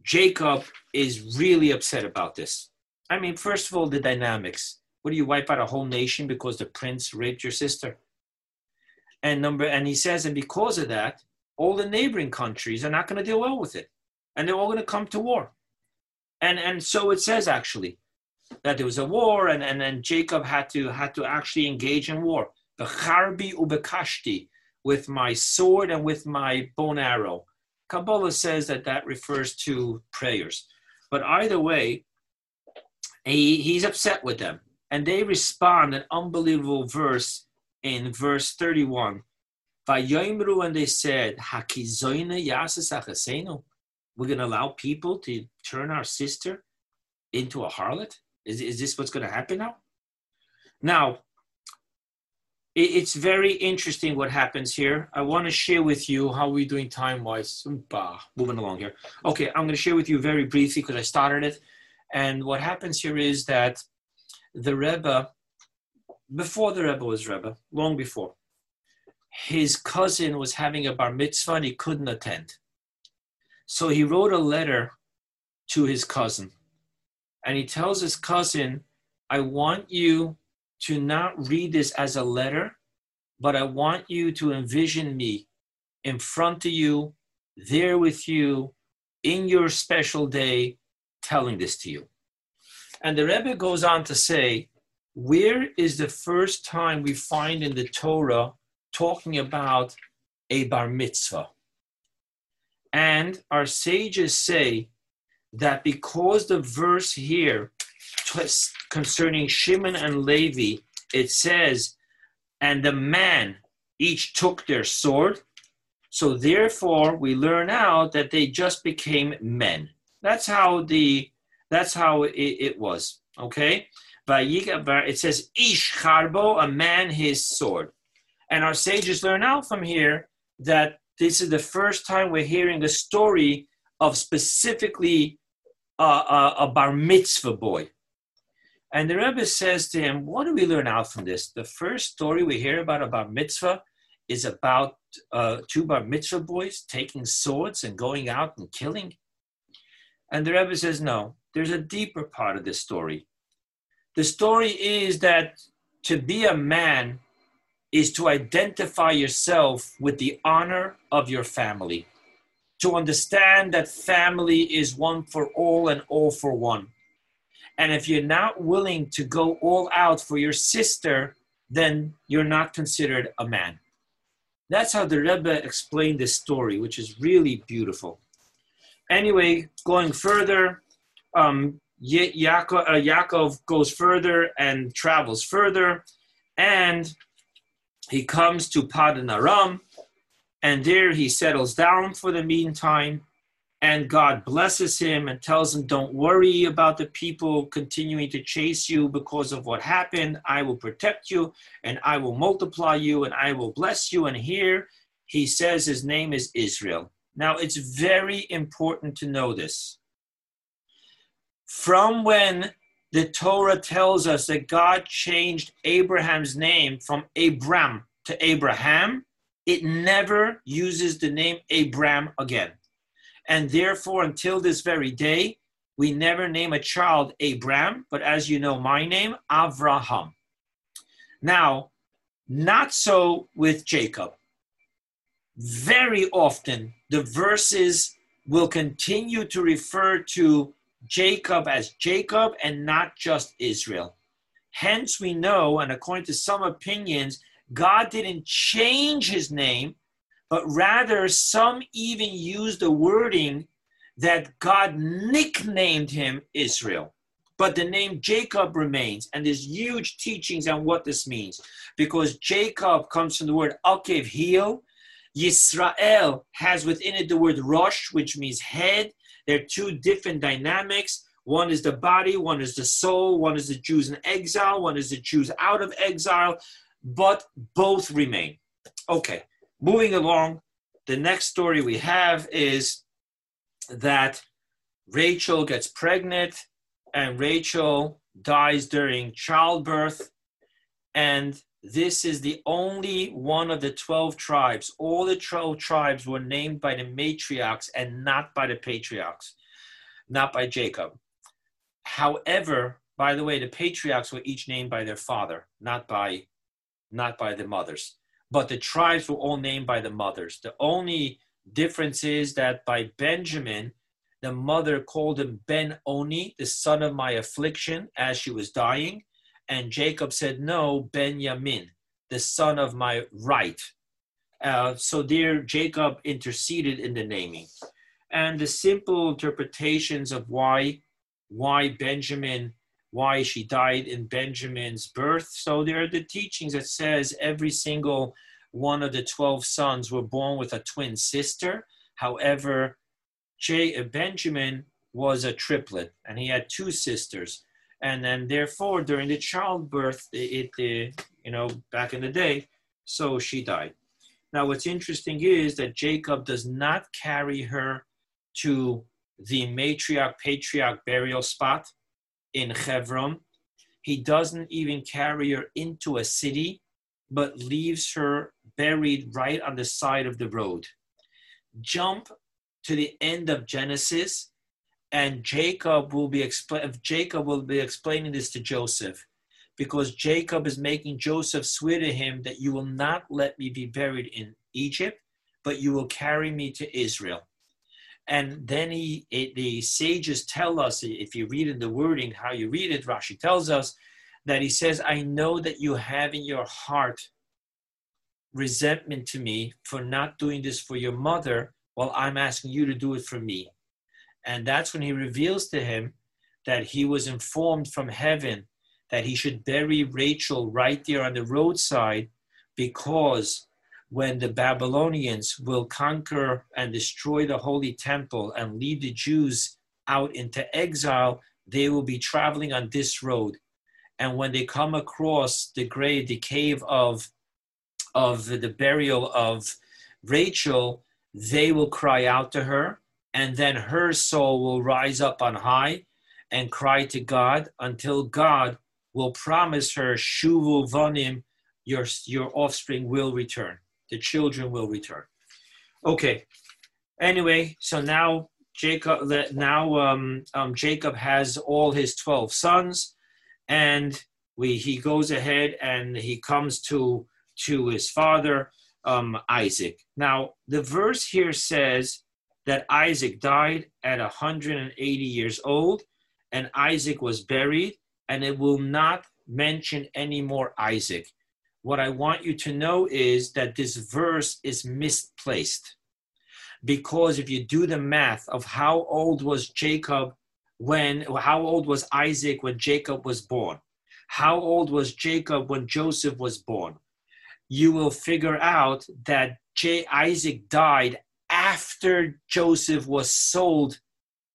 Jacob is really upset about this. I mean, first of all, the dynamics. What do you wipe out a whole nation because the prince raped your sister? And number and he says, and because of that, all the neighboring countries are not going to deal well with it. And they're all going to come to war. And and so it says actually that there was a war and, and then Jacob had to had to actually engage in war. Becharbi ubekashti with my sword and with my bone arrow. Kabbalah says that that refers to prayers. But either way, he, he's upset with them. And they respond an unbelievable verse in verse 31. Vayoimru, and they said, We're going to allow people to turn our sister into a harlot? Is, is this what's going to happen now? Now, it's very interesting what happens here. I want to share with you how we're doing time wise. Moving along here. Okay, I'm going to share with you very briefly because I started it. And what happens here is that the Rebbe, before the Rebbe was Rebbe, long before, his cousin was having a bar mitzvah and he couldn't attend. So he wrote a letter to his cousin. And he tells his cousin, I want you to not read this as a letter, but I want you to envision me in front of you, there with you, in your special day, telling this to you. And the Rebbe goes on to say, where is the first time we find in the Torah talking about a bar mitzvah? And our sages say that because the verse here concerning Shimon and Levi, it says, and the man each took their sword. So therefore, we learn out that they just became men. That's how the that's how it, it was. Okay, it says ish charbo, a man his sword, and our sages learn out from here that this is the first time we're hearing a story of specifically a, a bar mitzvah boy. And the Rebbe says to him, What do we learn out from this? The first story we hear about a bar mitzvah is about uh, two bar mitzvah boys taking swords and going out and killing. And the Rebbe says, No, there's a deeper part of this story. The story is that to be a man is to identify yourself with the honor of your family, to understand that family is one for all and all for one. And if you're not willing to go all out for your sister, then you're not considered a man. That's how the Rebbe explained this story, which is really beautiful. Anyway, going further, um, Yaakov, uh, Yaakov goes further and travels further, and he comes to Padan Aram, and there he settles down for the meantime. And God blesses him and tells him, Don't worry about the people continuing to chase you because of what happened. I will protect you and I will multiply you and I will bless you. And here he says his name is Israel. Now, it's very important to know this. From when the Torah tells us that God changed Abraham's name from Abram to Abraham, it never uses the name Abram again. And therefore, until this very day, we never name a child Abram, but as you know, my name, Avraham. Now, not so with Jacob. Very often, the verses will continue to refer to Jacob as Jacob and not just Israel. Hence, we know, and according to some opinions, God didn't change his name, but rather some even use the wording that God nicknamed him Israel. But the name Jacob remains, and there's huge teachings on what this means, because Jacob comes from the word Akev, heel. Yisrael has within it the word Rosh, which means head. They're two different dynamics. One is the body, one is the soul, one is the Jews in exile, one is the Jews out of exile, but both remain. Okay, moving along, the next story we have is that Rachel gets pregnant and Rachel dies during childbirth. And this is the only one of the 12 tribes. All the 12 tribes were named by the matriarchs and not by the patriarchs, not by Jacob. However, by the way, the patriarchs were each named by their father, not by not by the mothers. But the tribes were all named by the mothers. The only difference is that by Benjamin, the mother called him Ben Oni, the son of my affliction, as she was dying. And Jacob said, No, Benjamin, the son of my right. Uh, so there, Jacob interceded in the naming. And the simple interpretations of why, why Benjamin why she died in Benjamin's birth. So there are the teachings that says every single one of the 12 sons were born with a twin sister. However, J- Benjamin was a triplet and he had two sisters. And then therefore, during the childbirth, it, it you know, back in the day, so she died. Now, what's interesting is that Jacob does not carry her to the matriarch patriarch burial spot in Hebron. He doesn't even carry her into a city, but leaves her buried right on the side of the road. Jump to the end of Genesis, and Jacob will be expl- Jacob will be explaining this to Joseph, because Jacob is making Joseph swear to him that you will not let me be buried in Egypt, but you will carry me to Israel. And then he, it, the sages tell us, if you read in the wording how you read it, Rashi tells us that he says, I know that you have in your heart resentment to me for not doing this for your mother while I'm asking you to do it for me. And that's when he reveals to him that he was informed from heaven that he should bury Rachel right there on the roadside because when the Babylonians will conquer and destroy the Holy Temple and lead the Jews out into exile, they will be traveling on this road. And when they come across the grave, the cave of, of the burial of Rachel, they will cry out to her, and then her soul will rise up on high and cry to God until God will promise her, Shuvu Vanim, your, your offspring will return. The children will return. Okay. Anyway, so now Jacob now um, um, Jacob has all his twelve sons, and we he goes ahead and he comes to to his father um, Isaac. Now the verse here says that Isaac died at 180 years old, and Isaac was buried, and it will not mention any more Isaac. What I want you to know is that this verse is misplaced because if you do the math of how old was Jacob when, how old was Isaac when Jacob was born, how old was Jacob when Joseph was born, you will figure out that J- Isaac died after Joseph was sold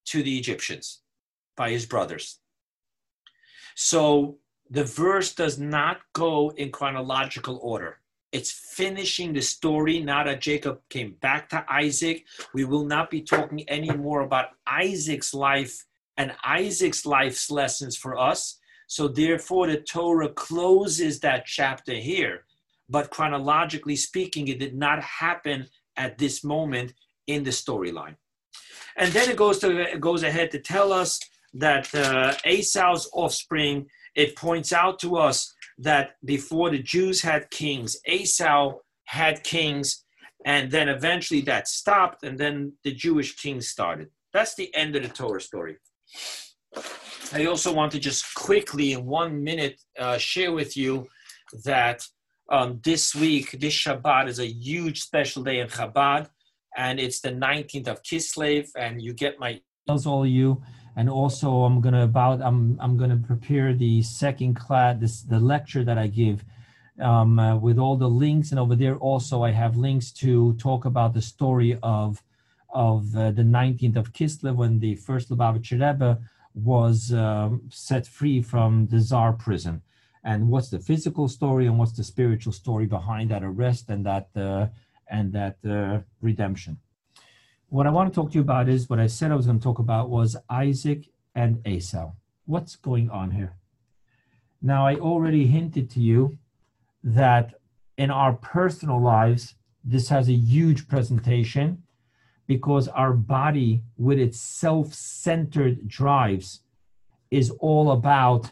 to the Egyptians by his brothers. So the verse does not go in chronological order. It's finishing the story now that Jacob came back to Isaac. We will not be talking anymore about Isaac's life and Isaac's life's lessons for us. So, therefore, the Torah closes that chapter here. But chronologically speaking, it did not happen at this moment in the storyline. And then it goes to it goes ahead to tell us that uh, Esau's offspring. It points out to us that before the Jews had kings, Esau had kings, and then eventually that stopped, and then the Jewish kings started. That's the end of the Torah story. I also want to just quickly, in one minute, uh, share with you that um, this week, this Shabbat is a huge special day in Chabad, and it's the 19th of Kislev, and you get my emails, all you. And also i'm to about i'm i'm to prepare the second class this the lecture that i give um, uh, with all the links. And over there also i have links to talk about the story of of uh, the 19th of kislev when the first lubavitcher rebbe was um, set free from the czar prison and what's the physical story and what's the spiritual story behind that arrest and that uh, and that uh, redemption what I want to talk to you about is what I said I was going to talk about was Isaac and Esau. What's going on here? Now, I already hinted to you that in our personal lives, this has a huge presentation because our body, with its self centered drives, is all about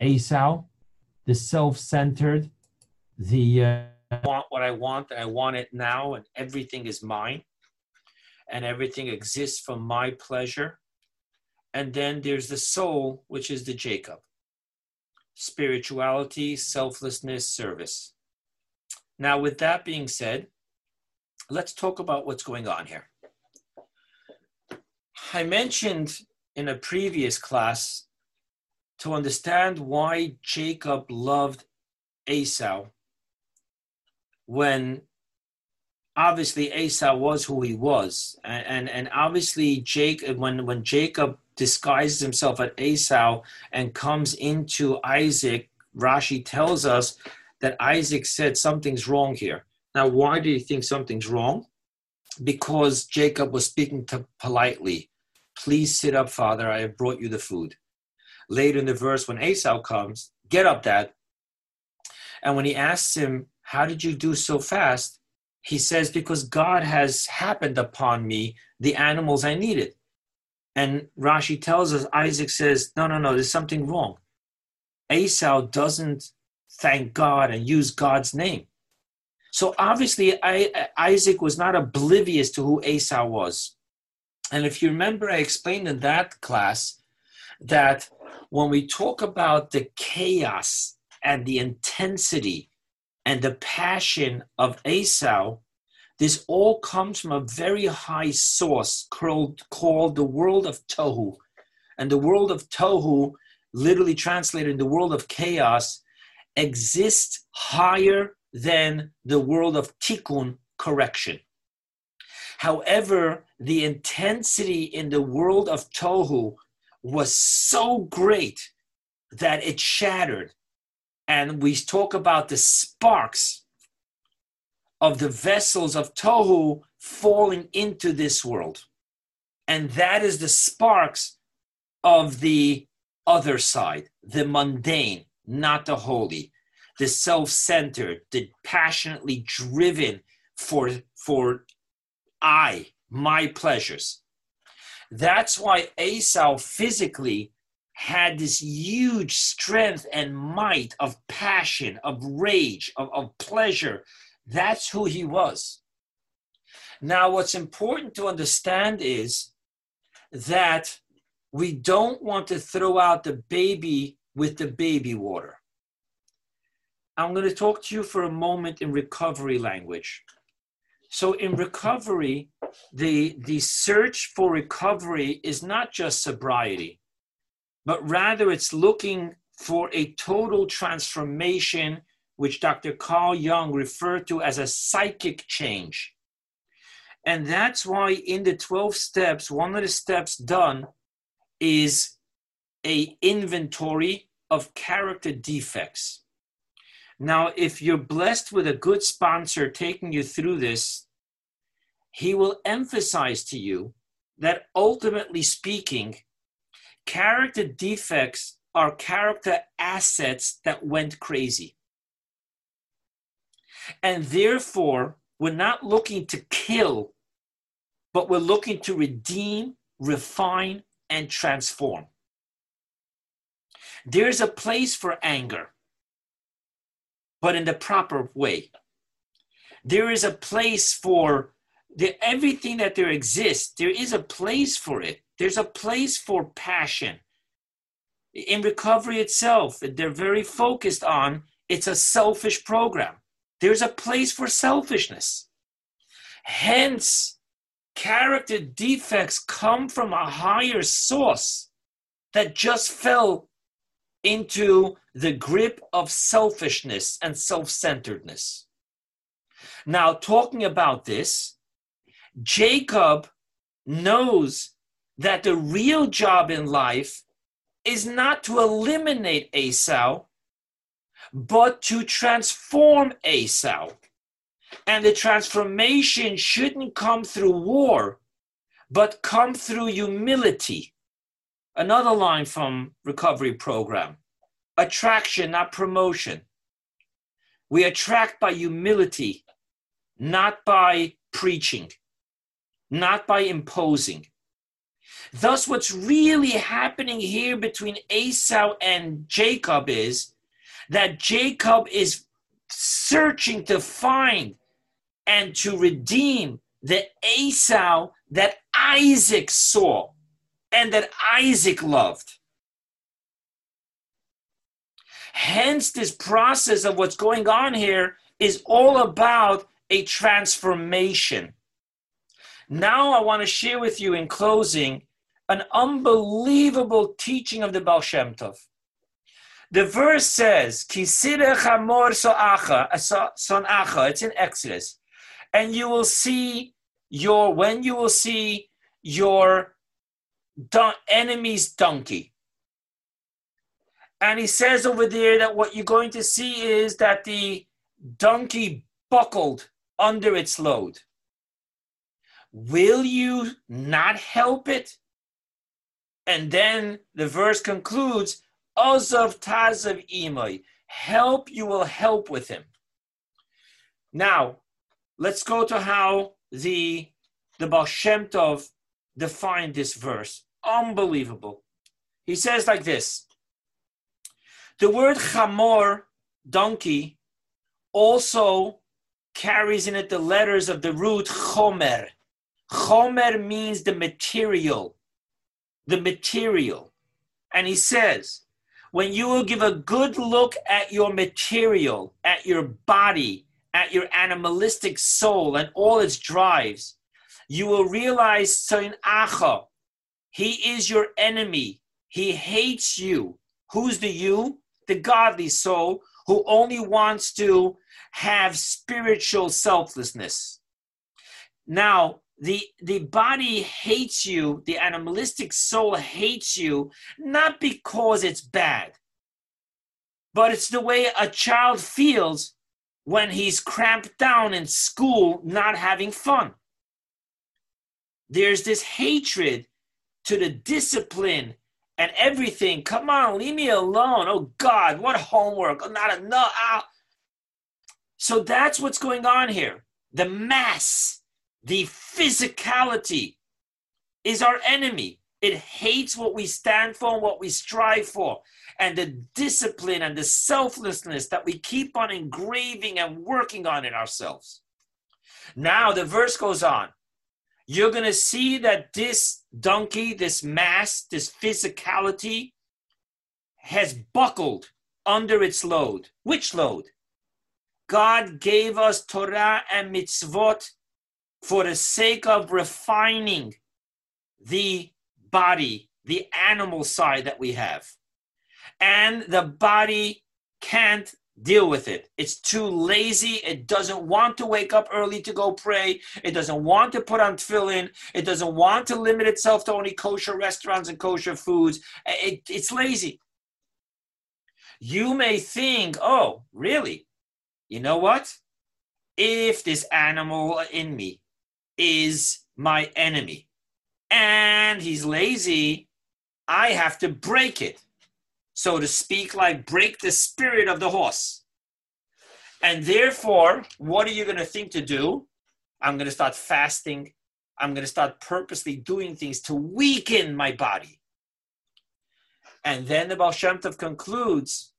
Esau, the self centered, the uh, I want what I want, I want it now, and everything is mine and everything exists for my pleasure. And then there's the soul, which is the Jacob spirituality, selflessness, service. Now, with that being said, let's talk about what's going on here. I mentioned in a previous class to understand why Jacob loved Esau when obviously Esau was who he was, and and, and obviously Jake when when Jacob disguises himself at Esau and comes into Isaac, Rashi tells us that Isaac said something's wrong here. Now, why do you think something's wrong? Because Jacob was speaking to politely. Please sit up, father. I have brought you the food. Later in the verse, when Esau comes, get up, dad. And when he asks him, How did you do so fast? he says, Because God has happened upon me the animals I needed. And Rashi tells us, Isaac says, No, no, no, there's something wrong. Esau doesn't thank God and use God's name. So obviously, I, Isaac was not oblivious to who Esau was. And if you remember, I explained in that class that when we talk about the chaos and the intensity and the passion of Esau, this all comes from a very high source called, called the world of Tohu. And the world of Tohu, literally translated in the world of chaos, exists higher than the world of Tikkun, correction. However, the intensity in the world of Tohu was so great that it shattered and we talk about the sparks of the vessels of Tohu falling into this world. And that is the sparks of the other side, the mundane, not the holy, the self centered, the passionately driven for, for I, my pleasures. That's why Esau physically had this huge strength and might of passion, of rage, of, of pleasure. That's who he was. Now, what's important to understand is that we don't want to throw out the baby with the baby water. I'm going to talk to you for a moment in recovery language. So, in recovery, the, the search for recovery is not just sobriety but rather it's looking for a total transformation, which Dr. Carl Jung referred to as a psychic change. And that's why in the 12 steps, one of the steps done is a inventory of character defects. Now, if you're blessed with a good sponsor taking you through this, he will emphasize to you that ultimately speaking, character defects are character assets that went crazy. And therefore, we're not looking to kill, but we're looking to redeem, refine, and transform. There's a place for anger, but in the proper way. There is a place for the, everything that there exists, there is a place for it there's a place for passion. In recovery itself, they're very focused on it's a selfish program. There's a place for selfishness. Hence, character defects come from a higher source that just fell into the grip of selfishness and self centeredness. Now, talking about this, Jacob knows that the real job in life is not to eliminate Esau, but to transform Esau. And the transformation shouldn't come through war, but come through humility. Another line from recovery program attraction, not promotion. We attract by humility, not by preaching, not by imposing. Thus, what's really happening here between Esau and Jacob is that Jacob is searching to find and to redeem the Esau that Isaac saw and that Isaac loved. Hence, this process of what's going on here is all about a transformation. Now, I want to share with you in closing an unbelievable teaching of the Baal Shem Tov. The verse says, Kisire chamor so'acha, son'acha, it's in Exodus. And you will see your, when you will see your enemy's donkey. And he says over there that what you're going to see is that the donkey buckled under its load. Will you not help it? And then the verse concludes, Ozav Tazav Imoy. Help, you will help with him. Now, let's go to how the, the Baal Shem Tov defined this verse. Unbelievable. He says like this The word chamor, donkey, also carries in it the letters of the root chomer. Chomer means the material, the material. And he says, when you will give a good look at your material, at your body, at your animalistic soul and all its drives, you will realize Sain Acha, he is your enemy. He hates you. Who's the you? The godly soul who only wants to have spiritual selflessness. Now, the the body hates you the animalistic soul hates you not because it's bad but it's the way a child feels when he's cramped down in school, not having fun. There's this hatred to the discipline and everything. Come on, leave me alone. Oh God, what homework? Not enough. Ah. So that's what's going on here. The mass, the physicality is our enemy. It hates what we stand for and what we strive for. And the discipline and the selflessness that we keep on engraving and working on in ourselves. Now the verse goes on. You're going to see that this donkey, this mass, this physicality has buckled under its load. Which load? God gave us Torah and mitzvot for the sake of refining the body, the animal side that we have. And the body can't deal with it. It's too lazy. It doesn't want to wake up early to go pray. It doesn't want to put on tefillin. It doesn't want to limit itself to only kosher restaurants and kosher foods. It, it's lazy. You may think, oh, really? You know what? If this animal in me is my enemy and he's lazy, I have to break it so to speak, like break the spirit of the horse. And therefore, what are you going to think to do? I'm going to start fasting. I'm going to start purposely doing things to weaken my body. And then the Baal Shem Tov concludes,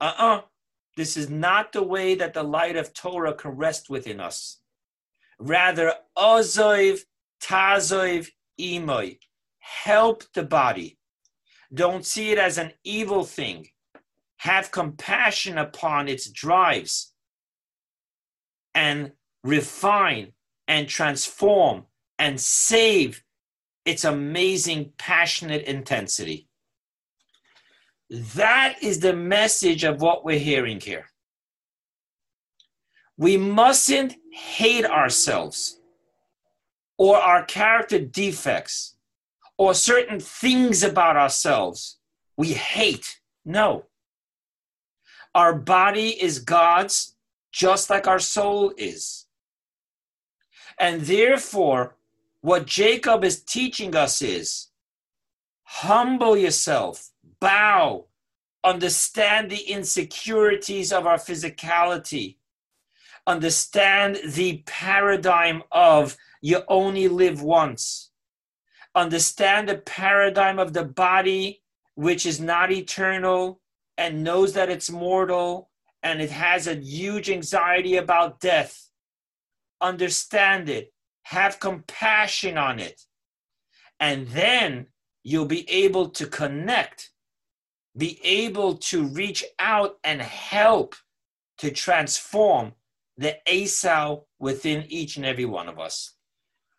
uh-uh, this is not the way that the light of Torah can rest within us. Rather, ozoiv, tazoiv, imoy, help the body. Don't see it as an evil thing. Have compassion upon its drives and refine and transform and save its amazing, passionate intensity. That is the message of what we're hearing here. We mustn't hate ourselves or our character defects or certain things about ourselves we hate. No. Our body is God's just like our soul is. And therefore, what Jacob is teaching us is humble yourself, bow, understand the insecurities of our physicality, understand the paradigm of you only live once. Understand the paradigm of the body, which is not eternal and knows that it's mortal and it has a huge anxiety about death. Understand it, have compassion on it, and then you'll be able to connect, be able to reach out and help to transform the Esau within each and every one of us.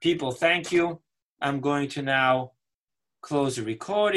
People, thank you. I'm going to now close the recording.